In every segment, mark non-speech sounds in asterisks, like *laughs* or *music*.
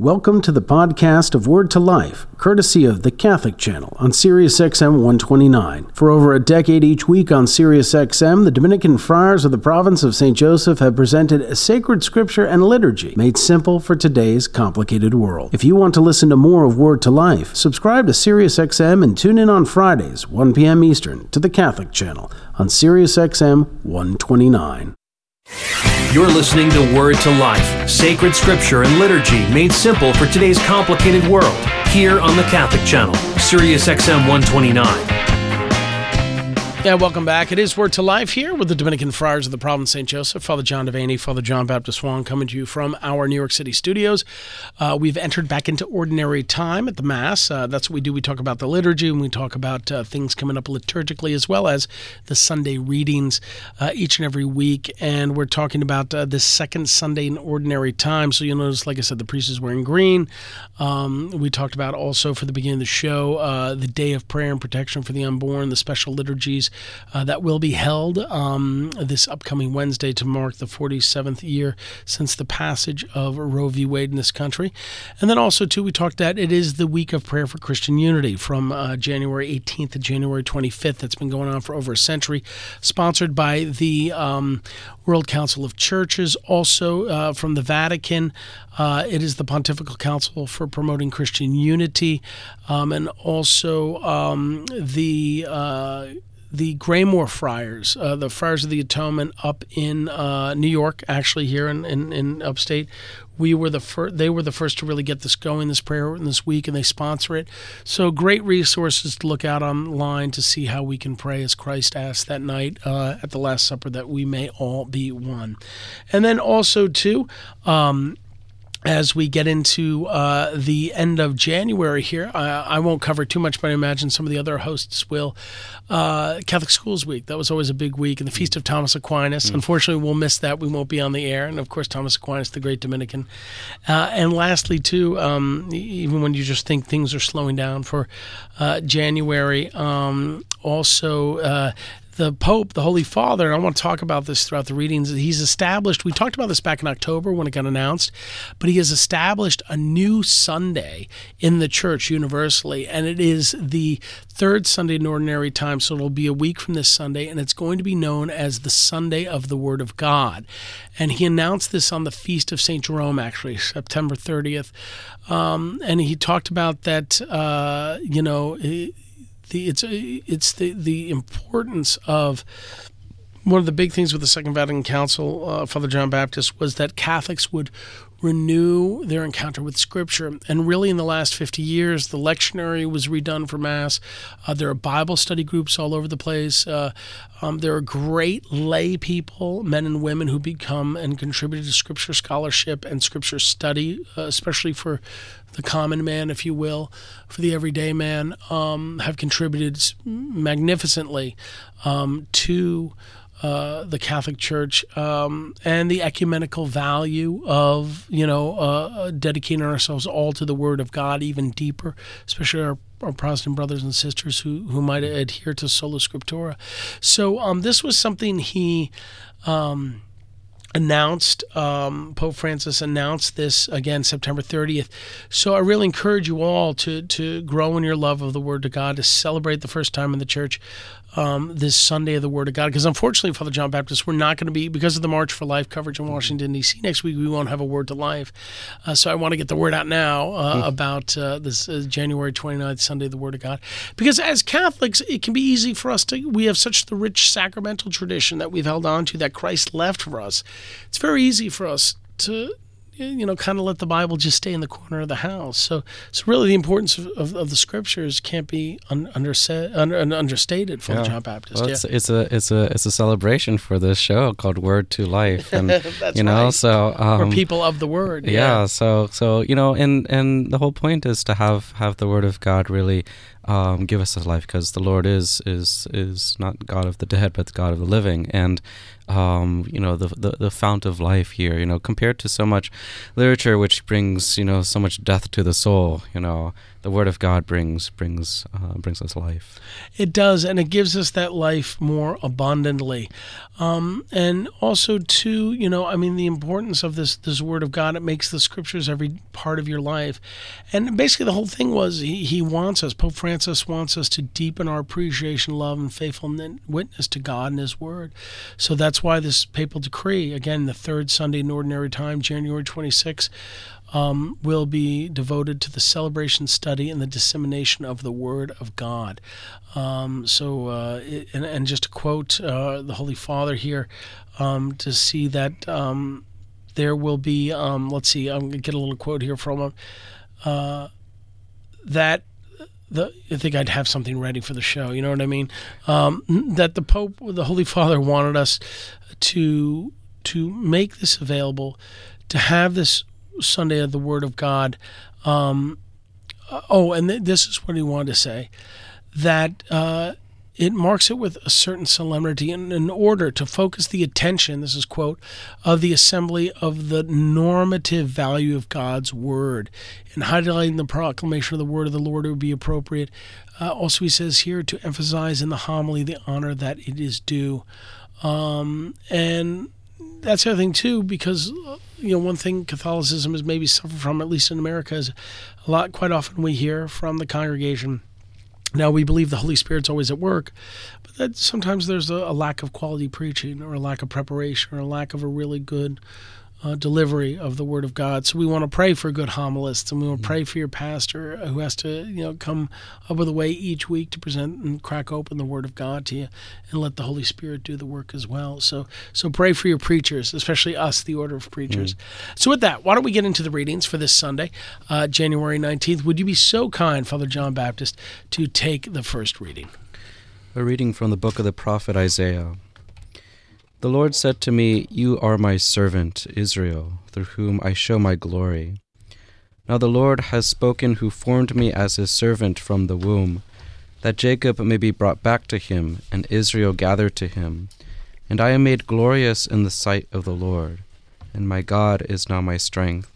Welcome to the podcast of Word to Life, courtesy of the Catholic Channel on SiriusXM 129. For over a decade each week on SiriusXM, the Dominican friars of the province of St. Joseph have presented a sacred scripture and liturgy made simple for today's complicated world. If you want to listen to more of Word to Life, subscribe to SiriusXM and tune in on Fridays, 1 p.m. Eastern, to the Catholic Channel on SiriusXM 129. You're listening to Word to Life, sacred scripture and liturgy made simple for today's complicated world, here on the Catholic Channel, Sirius XM 129. Yeah, welcome back. It is Word to Life here with the Dominican Friars of the Province St. Joseph, Father John Devaney, Father John Baptist Hoang, coming to you from our New York City studios. Uh, we've entered back into ordinary time at the Mass. Uh, that's what we do. We talk about the liturgy and we talk about uh, things coming up liturgically as well as the Sunday readings uh, each and every week. And we're talking about uh, this second Sunday in ordinary time. So you'll notice, like I said, the priest is wearing green. Um, we talked about also for the beginning of the show uh, the day of prayer and protection for the unborn, the special liturgies uh, that will be held um, this upcoming Wednesday to mark the 47th year since the passage of Roe v. Wade in this country. And then also, too, we talked that it is the week of prayer for Christian unity from uh, January 18th to January 25th. That's been going on for over a century, sponsored by the um, World Council of Churches, also uh, from the Vatican. Uh, it is the Pontifical Council for Promoting Christian Unity, um, and also um, the uh, the Graymoor Friars, uh, the Friars of the Atonement up in uh, New York, actually here in, in, in upstate. We were the first; they were the first to really get this going, this prayer this week, and they sponsor it. So great resources to look out online to see how we can pray as Christ asked that night uh, at the Last Supper that we may all be one. And then also too. Um, as we get into uh, the end of January here, uh, I won't cover too much, but I imagine some of the other hosts will. Uh, Catholic Schools Week, that was always a big week, and the Feast of Thomas Aquinas. Mm. Unfortunately, we'll miss that. We won't be on the air. And of course, Thomas Aquinas, the great Dominican. Uh, and lastly, too, um, even when you just think things are slowing down for uh, January, um, also uh, the Pope, the Holy Father, and I want to talk about this throughout the readings. He's established, we talked about this back in October when it got announced, but he has established a new Sunday in the church universally, and it is the third Sunday in Ordinary Time. So it'll be a week from this Sunday, and it's going to be known as the Sunday of the Word of God. And he announced this on the Feast of St. Jerome, actually, September 30th. Um, and he talked about that, uh, you know, the it's it's the the importance of one of the big things with the Second Vatican Council, uh, Father John Baptist, was that Catholics would renew their encounter with Scripture. And really, in the last 50 years, the lectionary was redone for Mass. Uh, there are Bible study groups all over the place. Uh, um, there are great lay people, men and women, who become and contributed to Scripture scholarship and Scripture study, uh, especially for the common man, if you will, for the everyday man, um, have contributed magnificently um, to uh, the Catholic Church um, and the ecumenical value of you know uh, dedicating ourselves all to the Word of God even deeper, especially our, our Protestant brothers and sisters who who might adhere to sola scriptura. So um, this was something he. Um, announced um, Pope Francis announced this again September 30th. So I really encourage you all to to grow in your love of the Word of God, to celebrate the first time in the church um, this Sunday of the Word of God. Because unfortunately, Father John Baptist, we're not going to be because of the March for Life coverage in Washington D.C. next week. We won't have a Word to Life. Uh, so I want to get the word out now uh, mm. about uh, this uh, January 29th Sunday, of the Word of God. Because as Catholics, it can be easy for us to. We have such the rich sacramental tradition that we've held on to that Christ left for us it's very easy for us to you know, kind of let the Bible just stay in the corner of the house. So, so really, the importance of, of, of the scriptures can't be un, underset, understated for yeah. John Baptist. Well, it's, yeah. it's, a it's a it's a celebration for this show called Word to Life, and *laughs* you know, right. so um, people of the Word. Yeah. yeah. So so you know, and and the whole point is to have have the Word of God really um, give us a life because the Lord is is is not God of the dead, but God of the living, and um, you know the, the the fount of life here. You know, compared to so much literature which brings you know so much death to the soul. You know, the Word of God brings brings uh, brings us life. It does, and it gives us that life more abundantly. Um, and also, too, you know, I mean, the importance of this this Word of God. It makes the Scriptures every part of your life, and basically the whole thing was he, he wants us. Pope Francis wants us to deepen our appreciation, love, and faithful witness to God and His Word. So that's why this papal decree, again, the third Sunday in Ordinary Time, January 26 um, will be devoted to the celebration, study, and the dissemination of the Word of God. Um, so, uh, and, and, just to quote uh, the Holy Father here, um, to see that um, there will be, um, let's see, I'm going to get a little quote here from him, uh, that the, I think I'd have something ready for the show. You know what I mean? Um, that the Pope, the Holy Father, wanted us to to make this available, to have this Sunday of the Word of God. Um, oh, and th- this is what he wanted to say that uh, it marks it with a certain solemnity in, in order to focus the attention, this is quote, of the assembly of the normative value of God's word. In highlighting the proclamation of the word of the Lord, it would be appropriate. Uh, also, he says here to emphasize in the homily the honor that it is due. Um, and that's the other thing, too, because you know, one thing Catholicism has maybe suffered from, at least in America, is a lot. Quite often, we hear from the congregation. Now we believe the Holy Spirit's always at work, but that sometimes there's a, a lack of quality preaching, or a lack of preparation, or a lack of a really good uh, delivery of the Word of God. So we want to pray for good homilists, and we want to pray for your pastor who has to, you know, come up with a way each week to present and crack open the Word of God to you, and let the Holy Spirit do the work as well. So, so pray for your preachers, especially us, the Order of Preachers. Mm. So, with that, why don't we get into the readings for this Sunday, uh, January nineteenth? Would you be so kind, Father John Baptist, to take the first reading? A reading from the book of the prophet Isaiah. The Lord said to me, You are my servant, Israel, through whom I show my glory. Now the Lord has spoken, who formed me as his servant from the womb, that Jacob may be brought back to him, and Israel gathered to him. And I am made glorious in the sight of the Lord, and my God is now my strength.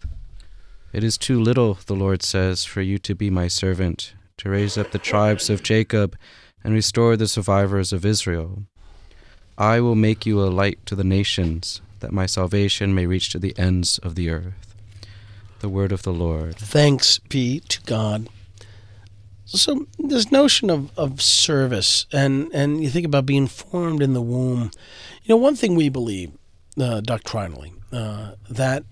It is too little, the Lord says, for you to be my servant, to raise up the tribes of Jacob and restore the survivors of Israel. I will make you a light to the nations, that my salvation may reach to the ends of the earth. The word of the Lord. Thanks be to God. So this notion of, of service and, and you think about being formed in the womb. You know, one thing we believe uh, doctrinally, uh, that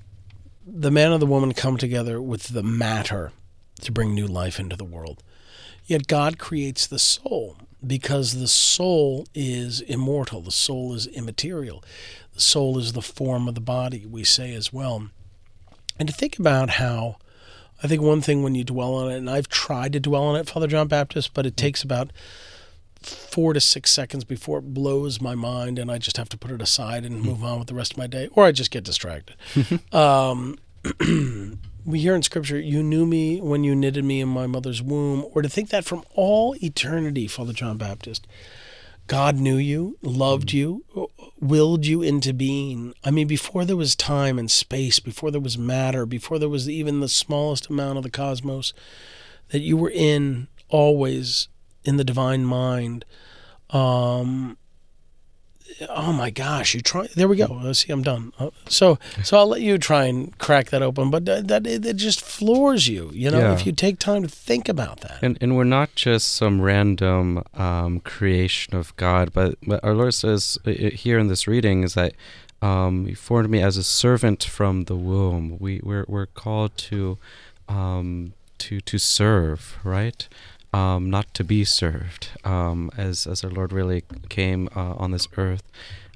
the man and the woman come together with the matter to bring new life into the world. Yet God creates the soul because the soul is immortal, the soul is immaterial, the soul is the form of the body, we say as well. And to think about how, I think one thing when you dwell on it, and I've tried to dwell on it, Father John Baptist, but it mm. takes about four to six seconds before it blows my mind, and I just have to put it aside and move on with the rest of my day, or I just get distracted. *laughs* um, *clears throat* we hear in scripture, you knew me when you knitted me in my mother's womb, or to think that from all eternity, Father John Baptist, God knew you, loved you, willed you into being. I mean, before there was time and space, before there was matter, before there was even the smallest amount of the cosmos, that you were in always in the divine mind. Um, oh my gosh, you try. There we go. Let's see, I'm done. Uh, so, so I'll let you try and crack that open. But that, that it, it just floors you. You know, yeah. if you take time to think about that. And and we're not just some random um, creation of God, but but our Lord says uh, uh, here in this reading is that um, He formed me as a servant from the womb. We we're we're called to um, to to serve, right? Um, not to be served, um, as as our Lord really came uh, on this earth,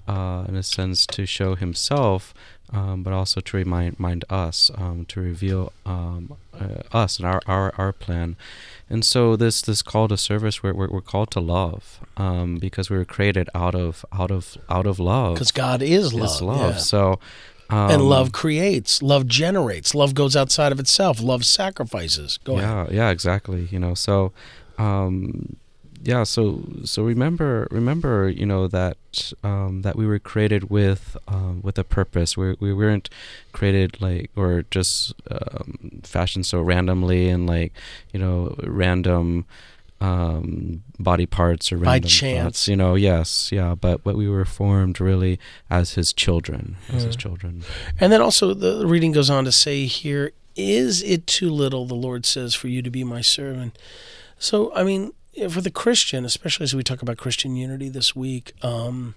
uh, in a sense, to show Himself, um, but also to remind, us, um, to reveal um, uh, us and our, our our plan. And so this this call to service, we're, we're, we're called to love, um, because we were created out of out of out of love. Because God is love. Is love. Yeah. So. Um, and love creates, love generates, love goes outside of itself, love sacrifices. Go yeah, ahead. Yeah, exactly. You know, so um, yeah, so so remember remember you know that um, that we were created with um, with a purpose. We we weren't created like or just um, fashioned so randomly and like you know random um, body parts or By random chance. thoughts, you know yes yeah but but we were formed really as his children as his Mm. children And then also the reading goes on to say here, is it too little, the Lord says, for you to be my servant? So, I mean, for the Christian, especially as we talk about Christian unity this week, um,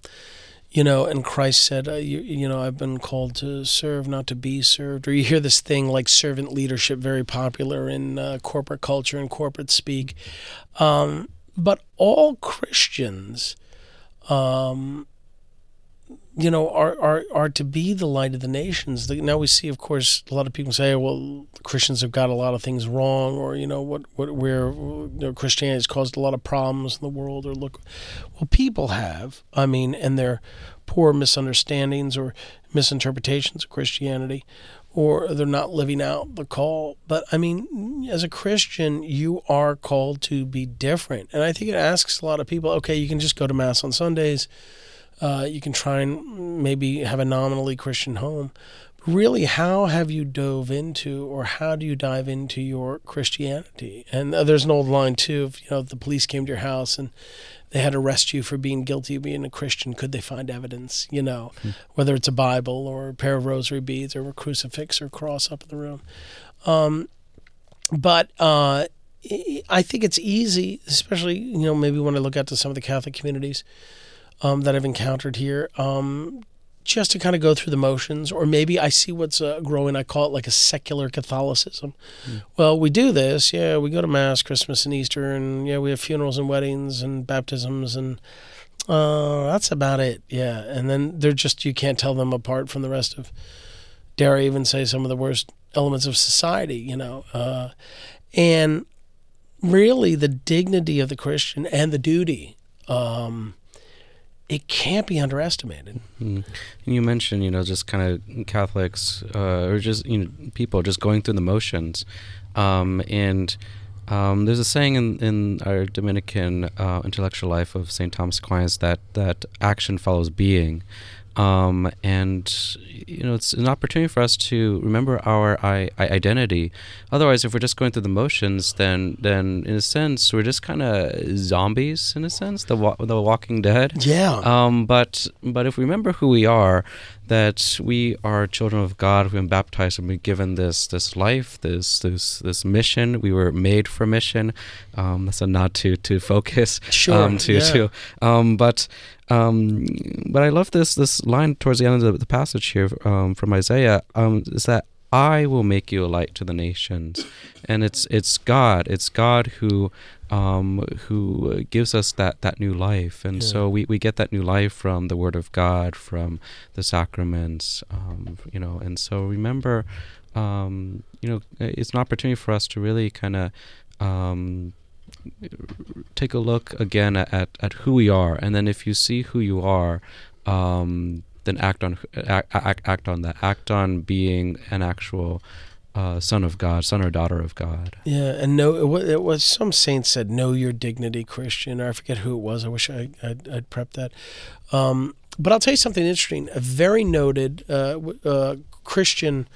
you know, and Christ said, uh, you, you know, I've been called to serve, not to be served. Or you hear this thing like servant leadership, very popular in uh, corporate culture and corporate speak. Um, but all Christians, um, you know, are, are are to be the light of the nations. Now we see, of course, a lot of people say, "Well, Christians have got a lot of things wrong," or you know, what what where you know, Christianity has caused a lot of problems in the world. Or look, well, people have. I mean, and their poor misunderstandings or misinterpretations of Christianity, or they're not living out the call. But I mean, as a Christian, you are called to be different, and I think it asks a lot of people. Okay, you can just go to mass on Sundays. Uh, you can try and maybe have a nominally Christian home. But really, how have you dove into, or how do you dive into your Christianity? And uh, there's an old line too: if you know if the police came to your house and they had to arrest you for being guilty of being a Christian, could they find evidence? You know, whether it's a Bible or a pair of rosary beads or a crucifix or cross up in the room. Um, but uh, I- I think it's easy, especially you know maybe when I look out to some of the Catholic communities um, that I've encountered here, um, just to kind of go through the motions, or maybe I see what's uh, growing. I call it like a secular Catholicism. Well, we do this, yeah. We go to mass, Christmas and Easter, and yeah, we have funerals and weddings and baptisms, and uh, that's about it. Yeah, and then they're just you can't tell them apart from the rest of. Dare I even say some of the worst elements of society? You know, uh, and really the dignity of the Christian and the duty. Um, it can't be underestimated. Mm. You mentioned, you know, just kind of Catholics uh, or just you know people just going through the motions, um, and um, there's a saying in, in our Dominican uh, intellectual life of Saint Thomas Aquinas that that action follows being, um, and you know it's an opportunity for us to remember our I, I identity. Otherwise, if we're just going through the motions, then then in a sense we're just kind of zombies in a sense, the wa- the Walking Dead. Yeah. Um, but but if we remember who we are, that we are children of God, we've been baptized and been given this this life, this this this mission. We were made for mission. Um, that's a nod to to focus. Sure, Um, to yeah. to. Um, but um, but I love this this line towards the end of the, the passage here um, from Isaiah. Um, is that I will make you a light to the nations, and it's it's God. It's God who um, who gives us that, that new life, and Yeah. so we, we get that new life from the Word of God, from the sacraments, um, you know. And so remember, um, you know, it's an opportunity for us to really kind of um, take a look again at, at, at who we are, and then if you see who you are, um, then act on act, act, act on that. Act on being an actual uh, son of God, son or daughter of God. Yeah, and no, it was, it was some saint said, "Know your dignity, Christian." Or I forget who it was. I wish I I'd, I'd prepped that. Um, but I'll tell you something interesting. A very noted uh, uh, Christian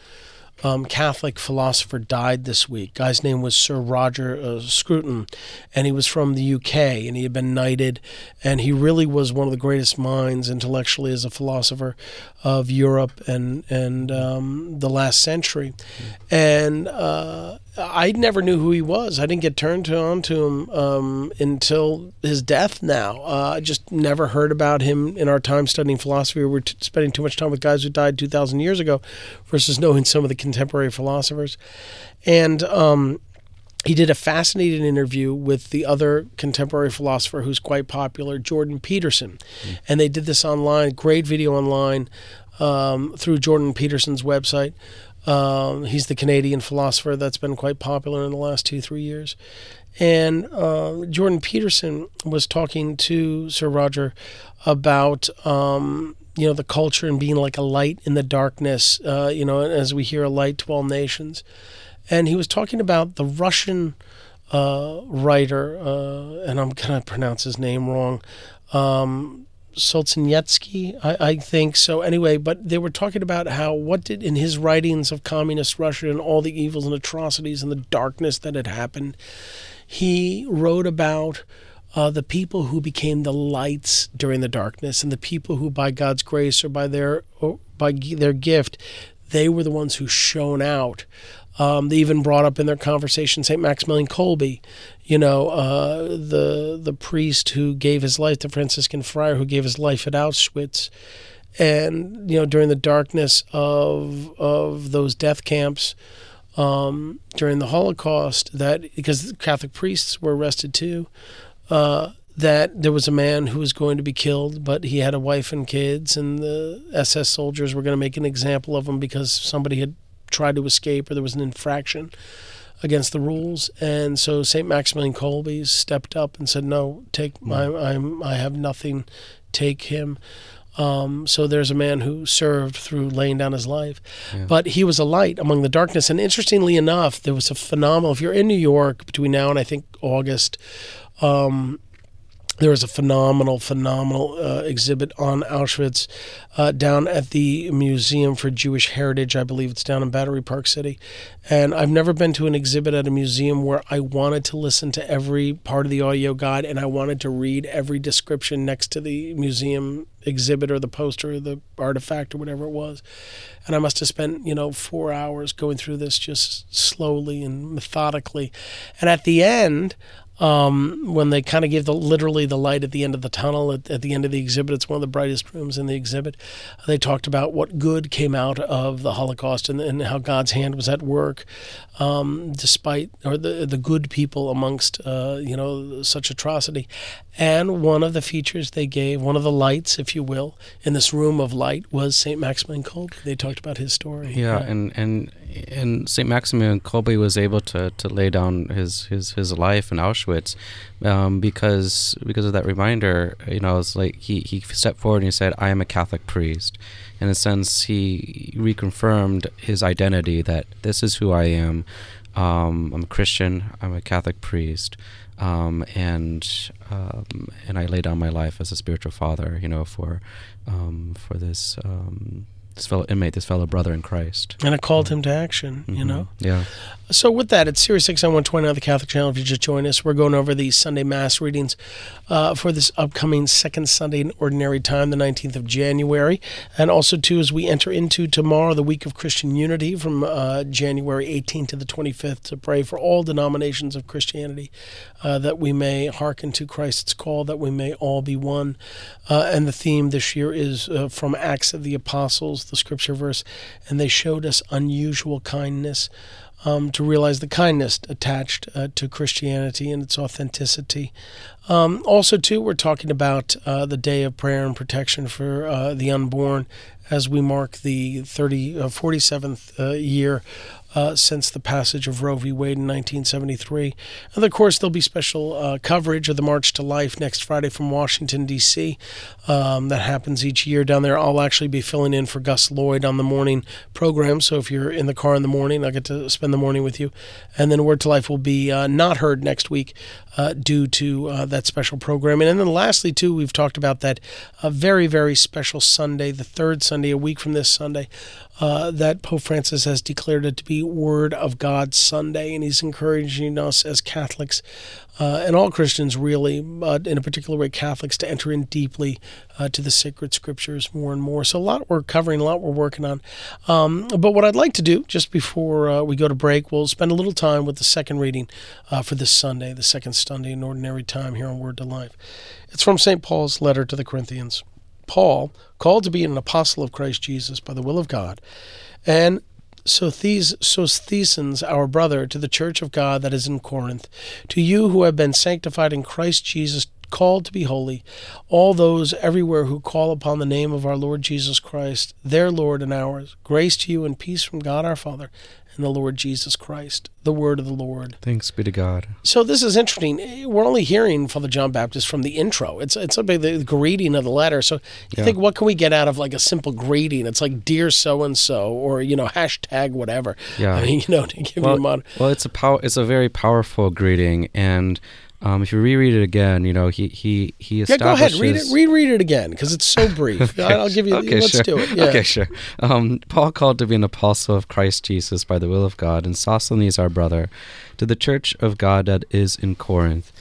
um, Catholic philosopher died this week. Guy's name was Sir Roger uh, Scruton, and he was from the UK, and he had been knighted, and he really was one of the greatest minds intellectually as a philosopher of Europe and and um, the last century. And uh, I never knew who he was. I didn't get turned to, on to him um, until his death. Now, uh, I just never heard about him in our time studying philosophy. We were t- spending too much time with guys who died two thousand years ago, versus knowing some of the contemporary philosophers. And um, he did a fascinating interview with the other contemporary philosopher who's quite popular, Jordan Peterson. And they did this online, great video online um, through Jordan Peterson's website. Um, he's the Canadian philosopher that's been quite popular in the last two, three years. And uh, Jordan Peterson was talking to Sir Roger about um, you know the culture and being like a light in the darkness. Uh, you know, as we hear a light to all nations, and he was talking about the Russian uh, writer, uh, and I'm going to pronounce his name wrong. Um, Solzhenitsyn, I, I, think so. Anyway, but they were talking about how what did in his writings of communist Russia and all the evils and atrocities and the darkness that had happened, he wrote about uh, the people who became the lights during the darkness and the people who, by God's grace or by their or by their gift, they were the ones who shone out. Um, they even brought up in their conversation St. Maximilian Kolbe, you know, uh, the the priest who gave his life, the Franciscan friar who gave his life at Auschwitz, and you know during the darkness of of those death camps um, during the Holocaust, that because Catholic priests were arrested too, uh, that there was a man who was going to be killed, but he had a wife and kids, and the SS soldiers were going to make an example of him because somebody had tried to escape or there was an infraction against the rules, and so Saint Maximilian Kolbe stepped up and said, "No, take my—I I'm I have nothing, take him." Um, so there's a man who served through laying down his life, yeah. but he was a light among the darkness. And interestingly enough, there was a phenomenal. If you're in New York between now and I think August, um, there was a phenomenal, phenomenal uh, exhibit on Auschwitz uh, down at the Museum for Jewish Heritage. I believe it's down in Battery Park City. And I've never been to an exhibit at a museum where I wanted to listen to every part of the audio guide and I wanted to read every description next to the museum exhibit or the poster or the artifact or whatever it was. And I must have spent, you know, four hours going through this just slowly and methodically. And at the end, um, when they kind of give the literally the light at the end of the tunnel at, at, the end of the exhibit. It's one of the brightest rooms in the exhibit. They talked about what good came out of the Holocaust and, and how God's hand was at work, um, despite or the the good people amongst uh, you know such atrocity. And one of the features they gave, one of the lights, if you will, in this room of light was Saint Maximilian Kolbe. They talked about his story. Yeah, and and and Saint Maximilian Kolbe was able to, to lay down his, his, his life in Auschwitz um, because because of that reminder. You know, it's like he, he stepped forward and he said, "I am a Catholic priest." In a sense, he reconfirmed his identity that this is who I am. Um, I'm a Christian. I'm a Catholic priest. Um, and um, and I lay down my life as a spiritual father, you know, for um, for this um, this fellow inmate, this fellow brother in Christ. And it called him to action, you mm-hmm. know? Yeah. So with that, it's Sirius XM 120 on the Catholic Channel. If you just join us, we're going over the Sunday Mass readings uh, for this upcoming second Sunday in Ordinary Time, the 19th of January. And also, too, as we enter into tomorrow, the week of Christian Unity from uh, January 18th to the 25th, to pray for all denominations of Christianity, uh, that we may hearken to Christ's call, that we may all be one. Uh, and the theme this year is uh, from Acts of the Apostles, the scripture verse, and they showed us unusual kindness um, to realize the kindness attached uh, to Christianity and its authenticity. Um, also, too, we're talking about uh, the day of prayer and protection for uh, the unborn as we mark the 30, 47th uh, uh, year uh, since the passage of Roe v. Wade in 1973. And of course, there'll be special uh, coverage of the March to Life next Friday from Washington, D.C. Um, that happens each year down there. I'll actually be filling in for Gus Lloyd on the morning program. So if you're in the car in the morning, I'll get to spend the morning with you. And then Word to Life will be uh, not heard next week uh, due to uh, that special programming. And then lastly, too, we've talked about that very, very special Sunday, the third Sunday, a week from this Sunday uh, that Pope Francis has declared it to be Word of God Sunday, and he's encouraging us as Catholics uh, and all Christians, really, but in a particular way, Catholics, to enter in deeply uh, to the sacred scriptures more and more. So, a lot we're covering, a lot we're working on. Um, but what I'd like to do, just before uh, we go to break, we'll spend a little time with the second reading uh, for this Sunday, the second Sunday in Ordinary Time here on Word to Life. It's from St. Paul's letter to the Corinthians. Paul, called to be an apostle of Christ Jesus by the will of God, and Sosthenes, our brother, to the church of God that is in Corinth, to you who have been sanctified in Christ Jesus, called to be holy, all those everywhere who call upon the name of our Lord Jesus Christ, their Lord and ours, grace to you and peace from God our Father and the Lord Jesus Christ. The word of the Lord. Thanks be to God. So this is interesting. We're only hearing Father John Baptist from the intro. It's it's like the greeting of the letter. So you Yeah. think, what can we get out of like a simple greeting? It's like dear so and so, or you know hashtag whatever. Yeah. I mean, *laughs* you know, to give you a Well, well, it's a pow- it's a very powerful greeting, and um, if you reread it again, you know he he he Yeah, go ahead. establishes. Read it. Reread it again because it's so brief. *laughs* I'll give you. Okay, let's sure. do it. Yeah. Okay, sure. Um, Paul called to be an apostle of Christ Jesus by the will of God, and Sosthenes our brother, to the church of God that is in Corinth,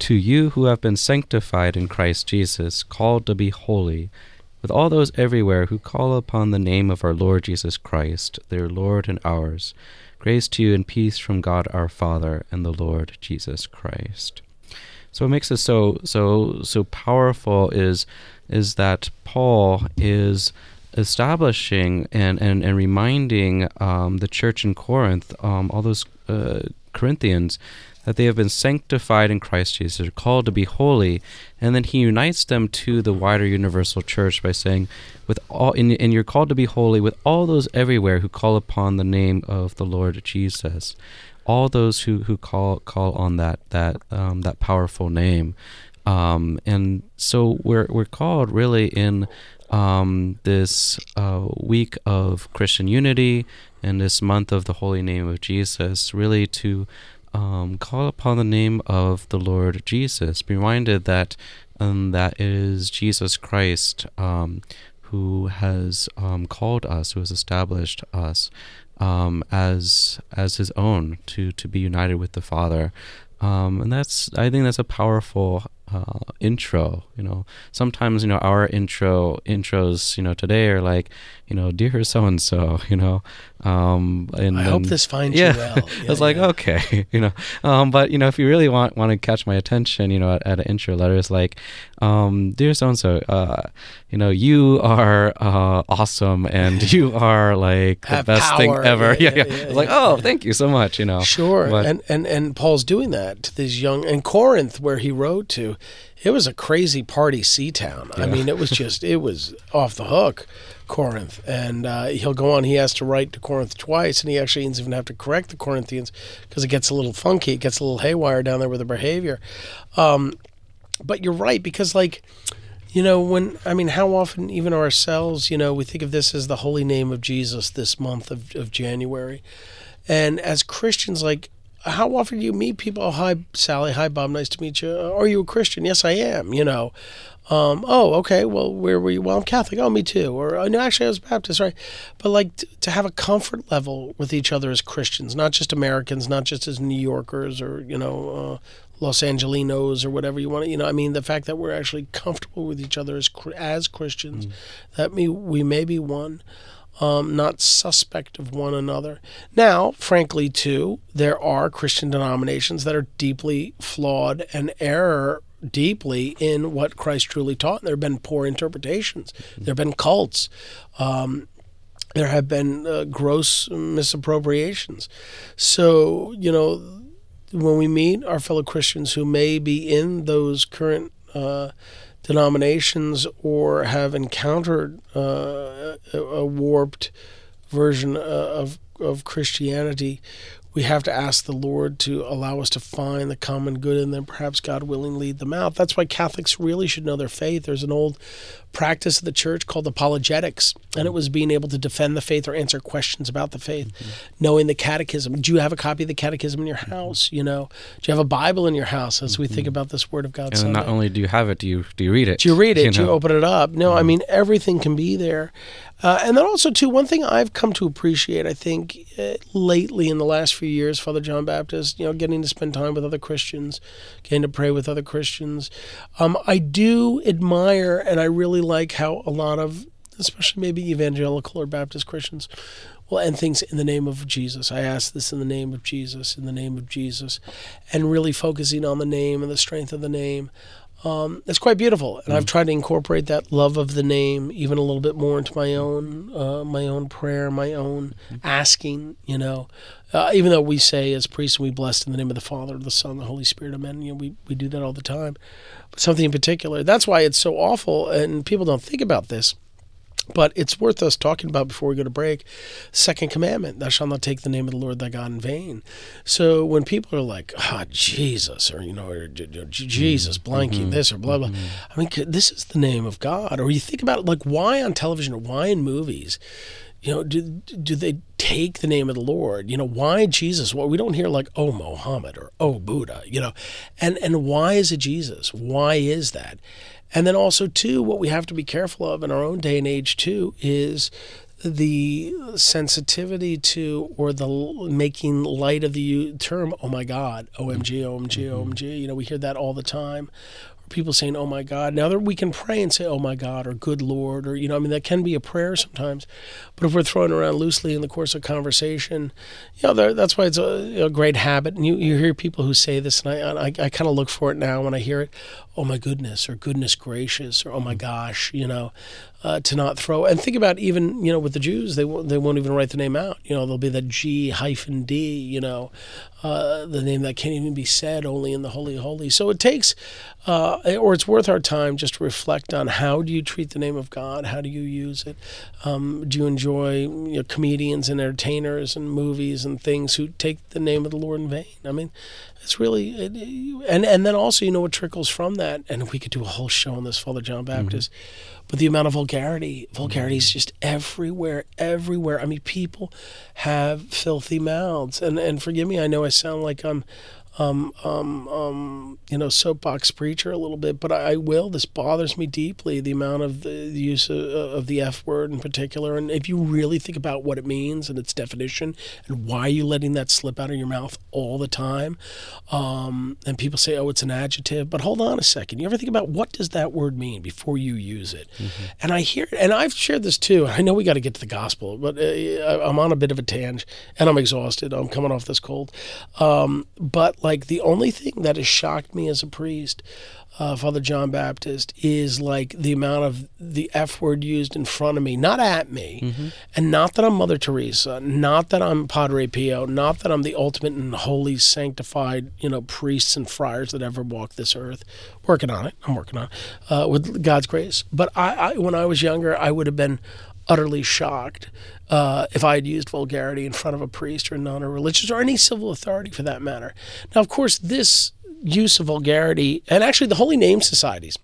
to you who have been sanctified in Christ Jesus, called to be holy, with all those everywhere who call upon the name of our Lord Jesus Christ, their Lord and ours. Grace to you and peace from God our Father and the Lord Jesus Christ. So what makes this so so so powerful is is that Paul is establishing and and, and reminding um, the church in Corinth, um, all those uh, Corinthians, that they have been sanctified in Christ Jesus, are called to be holy, and then he unites them to the wider universal church by saying, "With all, and, and you're called to be holy with all those everywhere who call upon the name of the Lord Jesus." all those who, who call call on that that um, that powerful name, um, and so we're we're called really in um, this uh, week of Christian unity and this month of the holy name of Jesus, really to um, call upon the name of the Lord Jesus. Be reminded that um, that it is Jesus Christ um, who has um, called us, who has established us um, as as His own, to to be united with the Father, um, and that's I think that's a powerful uh, intro. You know, sometimes you know our intro intros you know today are like you know dear so and so. You know, um, and I hope this finds yeah, you well. *laughs* I was like, yeah. okay, *laughs* you know, um, but you know, if you really want want to catch my attention, you know, at, at an intro letter, it's like, um, dear so and so, uh, you know, you are uh, awesome and you *laughs* are like the Have best thing ever. Yeah, Yeah, yeah, yeah. yeah, It's like, oh, thank you so much. You know, Sure, But- and, and and Paul's doing that to these young and Corinth, where he wrote to, it was a crazy party sea town. I mean, it was just it was off the hook, Corinth, and uh, he'll go on. He has to write to Corinth twice, and he actually didn't even have to correct the Corinthians because it gets a little funky, it gets a little haywire down there with the behavior. Um, but you're right because like you know when i mean how often even ourselves you know we think of this as the holy name of jesus this month of, of january and as christians like how often do you meet people? Oh, hi sally. Hi bob. Nice to meet you. Are you a christian? Yes i am you know. Um, oh okay. Well where were you? Well i'm catholic. Oh me too. Or oh, no actually i was baptist right. But like t- to have a comfort level with each other as christians not just americans not just as new yorkers or you know uh, Los Angelinos or whatever you want to, you know, I mean, the fact that we're actually comfortable with each other as as Christians, that me we may be one, um, not suspect of one another. Now, frankly, too, there are Christian denominations that are deeply flawed and error deeply in what Christ truly taught. There have been poor interpretations. There have been cults. Um, there have been uh, gross misappropriations. So, you know, when we meet our fellow Christians who may be in those current uh, denominations or have encountered uh, a, warped version uh, of of Christianity, we have to ask the Lord to allow us to find the common good and then perhaps God willing lead them out. That's why Catholics really should know their faith. There's an old practice of the church called apologetics, and it was being able to defend the faith or answer questions about the faith, knowing the catechism. Do you have a copy of the catechism in your house? You know, do you have a Bible in your house as we think about this Word of God? and Sunday? not only do you have it, do you do you read it? Do you read it? Do you open it up? No, I mean everything can be there. Uh, and then also too, one thing I've come to appreciate, I think, uh, lately in the last few years, Father John Baptist, you know, getting to spend time with other Christians, getting to pray with other Christians. Um, I do admire and I really like how a lot of, especially maybe evangelical or Baptist Christians, will end things in the name of Jesus. I ask this in the name of Jesus, in the name of Jesus, and really focusing on the name and the strength of the name. Um, it's quite beautiful, and I've tried to incorporate that love of the name even a little bit more into my own, uh, my own prayer, my own asking. You know, uh, even though we say as priests we blessed in the name of the Father, the Son, the Holy Spirit, Amen. You know, we we do that all the time. But something in particular. That's why it's so awful, and people don't think about this. But it's worth us talking about before we go to break. Second commandment: Thou shalt not take the name of the Lord thy God in vain. So when people are like, "Ah, Jesus," or you know, or, J- mm-hmm. Jesus, blanking mm-hmm. this or blah blah, mm-hmm. I mean, this is the name of God. Or you think about like why on television or why in movies you know, do, do they take the name of the Lord? You know, why Jesus? Well, we don't hear like, oh, Mohammed or oh, Buddha, you know, and, and why is it Jesus? Why is that? And then also, too, what we have to be careful of in our own day and age, too, is the sensitivity to or the making light of the term, oh my God, OMG, OMG, OMG. Mm-hmm. You know, we hear that all the time people saying, "Oh my God." Now that we can pray and say, "Oh my God," or "Good Lord," or you know, I mean, that can be a prayer sometimes. But if we're throwing around loosely in the course of conversation, you know, that's why it's a, a great habit. And you, you hear people who say this, and I, I, I kind of look for it now when I hear it. Oh my goodness, or goodness gracious, or oh my gosh, you know, uh, to not throw. And think about even you know with the Jews, they won't, they won't even write the name out. You know, there'll be that G hyphen D. You know, uh, the name that can't even be said only in the holy holy. So it takes, uh, Uh, or it's worth our time just to reflect on how do you treat the name of God? How do you use it? Um, do you enjoy you know, comedians and entertainers and movies and things who take the name of the Lord in vain? I mean, it's really, it, and and then also you know what trickles from that, and we could do a whole show on this, Father John mm-hmm. Baptist. But the amount of vulgarity, vulgarity is mm-hmm. just everywhere, everywhere. I mean, people have filthy mouths, and and forgive me, I know I sound like I'm, um, um, um, you know, soapbox preacher a little bit, but I, I will. This bothers me deeply. The amount of the, the use of, of the F word in particular, and if you really think about what it means and its definition, and why you're letting that slip out of your mouth all the time, um, and people say, "Oh, it's an adjective," but hold on a second. You ever think about what does that word mean before you use it? And I hear, and I've shared this too. I know we got to get to the gospel, but uh, I'm on a bit of a tangent, and I'm exhausted. I'm coming off this cold, um, but like the only thing that has shocked me as a priest. Uh, Father John Baptist is like the amount of the F word used in front of me, not at me, and not that I'm Mother Teresa, not that I'm Padre Pio, not that I'm the ultimate and holy sanctified, you know, priests and friars that ever walked this earth. Working on it, I'm working on it uh, with God's grace. But I, I, when I was younger, I would have been utterly shocked uh, if I had used vulgarity in front of a priest or a nun or religious or any civil authority for that matter. Now, of course, this use of vulgarity, and actually the holy name societies,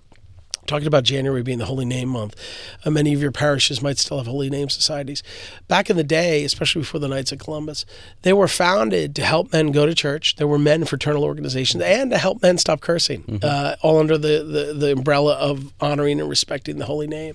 talking about January being the Holy Name Month. Uh, many of your parishes might still have Holy Name societies. Back in the day, especially before the Knights of Columbus, they were founded to help men go to church. There were men fraternal organizations and to help men stop cursing, uh, all under the, the, the umbrella of honoring and respecting the Holy Name.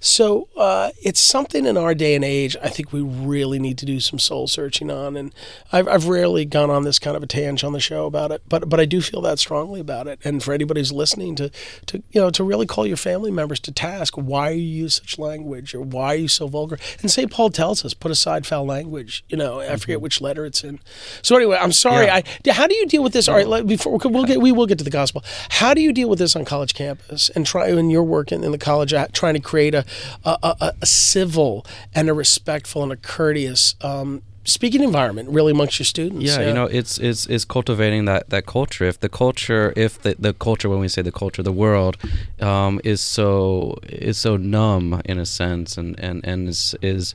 So uh, it's something in our day and age I think we really need to do some soul searching on. And I've, I've rarely gone on this kind of a tangent on the show about it, but but I do feel that strongly about it. And for anybody who's listening to to you know to really call your family members to task, why you use such language or why are you so vulgar? And St. Paul tells us put aside foul language. You know I forget which letter it's in. So anyway, I'm sorry. Yeah. I how do you deal with this? All right, let- before we'll get we will get to the gospel. How do you deal with this on college campus and try when you're working in the college uh, trying to create a a, a, a civil and a respectful and a courteous um, speaking environment really amongst your students? yeah, you know it's it's it's cultivating that that culture if the culture if the, the culture when we say the culture the world um, is so is so numb in a sense and and and is is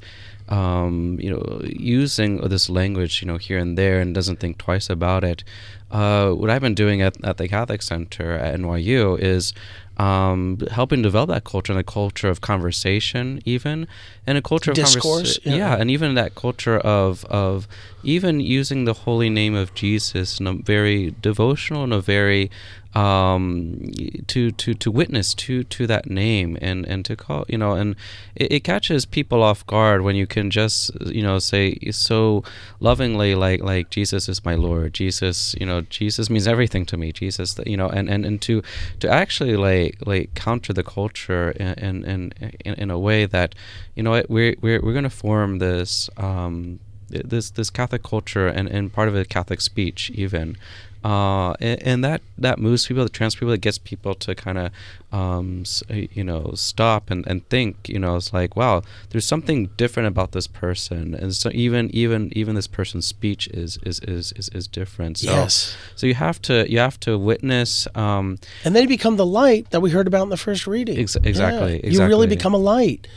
um, you know using this language you know here and there and doesn't think twice about it uh, what I've been doing at, at the Catholic Center at NYU is um, helping develop that culture and a culture of conversation, even and a culture of Discourse, yeah. yeah, and even that culture of of even using the holy name of Jesus in a very devotional and a very um to to to witness to to that name and and to call you know and it, it catches people off guard when you can just you know say so lovingly like like jesus is my lord. Jesus you know jesus means everything to me. Jesus you know and and, and to to actually like like counter the culture in in in, in, a way that you know we're we're, we're going to form this um this this Catholic culture and, and part of it Catholic speech even, uh, and, and that that moves people, that trans people, that gets people to kind of um, you know stop and, and think. You know, it's like wow, there's something different about this person, and so even even even this person's speech is is is is, is different. So Yes. so you have to you have to witness. Um, and then you become the light that we heard about in the first reading. Ex- exactly, Yeah. You really become a light.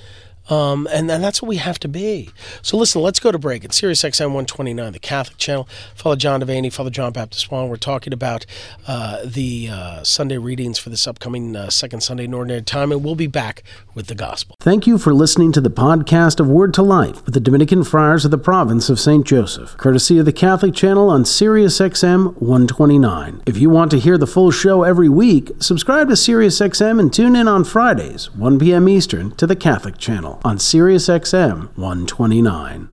Um, and, and that's what we have to be. So listen, let's go to break. It's Sirius XM 129, the Catholic channel. Father John Devaney, Father John Baptist Hoang. We're talking about uh, the uh, Sunday readings for this upcoming uh, second Sunday in Ordinary Time, and we'll be back with the gospel. Thank you for listening to the podcast of Word to Life with the Dominican Friars of the Province of St. Joseph, courtesy of the Catholic channel on Sirius XM 129. If you want to hear the full show every week, subscribe to Sirius XM and tune in on Fridays, 1 p.m. Eastern, to the Catholic channel on Sirius XM 129.